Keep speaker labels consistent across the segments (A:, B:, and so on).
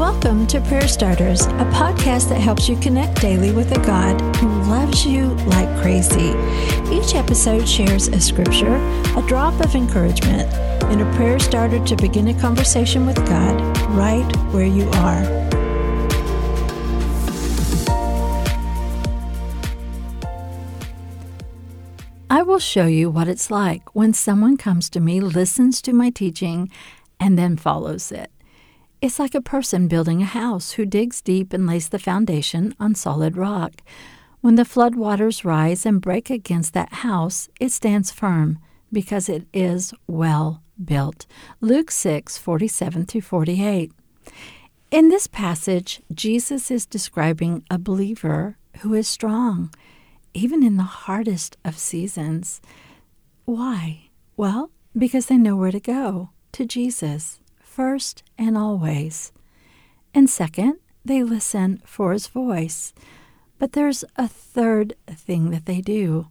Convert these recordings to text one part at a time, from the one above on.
A: Welcome to Prayer Starters, a podcast that helps you connect daily with a God who loves you like crazy. Each episode shares a scripture, a drop of encouragement, and a prayer starter to begin a conversation with God right where you are. I will show you what it's like when someone comes to me, listens to my teaching, and then follows it. It's like a person building a house who digs deep and lays the foundation on solid rock. When the flood waters rise and break against that house, it stands firm because it is well built. Luke 6 47 through 48. In this passage, Jesus is describing a believer who is strong, even in the hardest of seasons. Why? Well, because they know where to go to Jesus first and always. And second, they listen for his voice. But there's a third thing that they do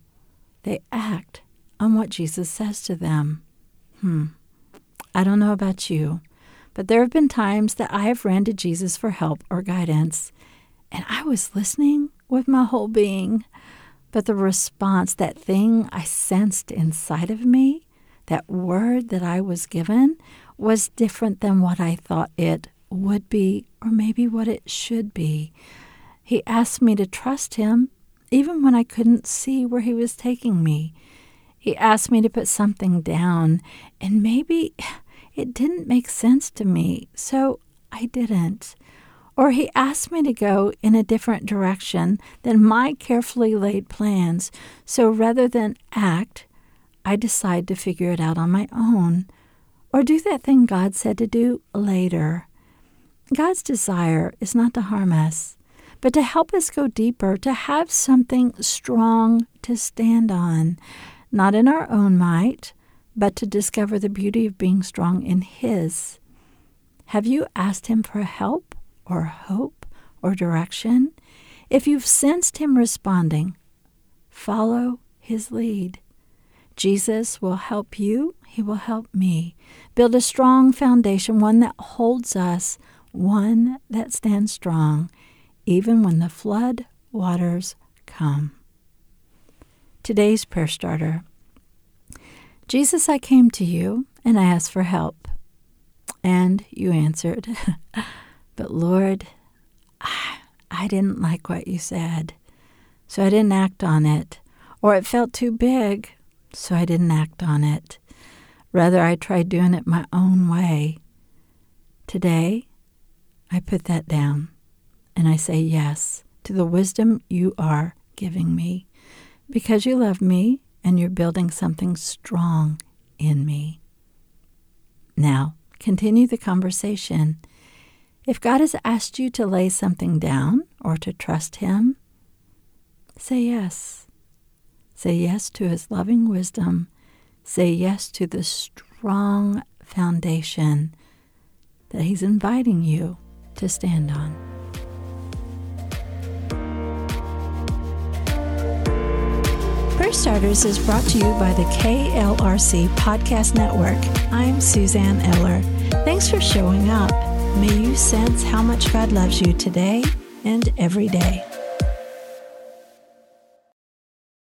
A: they act on what Jesus says to them. Hmm. I don't know about you, but there have been times that I have ran to Jesus for help or guidance, and I was listening with my whole being. But the response, that thing I sensed inside of me, that word that I was given, was different than what I thought it would be, or maybe what it should be. He asked me to trust him even when I couldn't see where he was taking me. He asked me to put something down, and maybe it didn't make sense to me, so I didn't. Or he asked me to go in a different direction than my carefully laid plans, so rather than act, I decide to figure it out on my own or do that thing God said to do later. God's desire is not to harm us, but to help us go deeper, to have something strong to stand on, not in our own might, but to discover the beauty of being strong in His. Have you asked Him for help or hope or direction? If you've sensed Him responding, follow His lead. Jesus will help you, He will help me. Build a strong foundation, one that holds us, one that stands strong, even when the flood waters come. Today's prayer starter Jesus, I came to you and I asked for help. And you answered, But Lord, I didn't like what you said, so I didn't act on it. Or it felt too big, so I didn't act on it. Rather, I tried doing it my own way. Today, I put that down and I say yes to the wisdom you are giving me because you love me and you're building something strong in me. Now, continue the conversation. If God has asked you to lay something down or to trust Him, say yes. Say yes to His loving wisdom. Say yes to the strong foundation that He's inviting you to stand on. Prayer Starters is brought to you by the KLRC Podcast Network. I'm Suzanne Eller. Thanks for showing up. May you sense how much God loves you today and every day.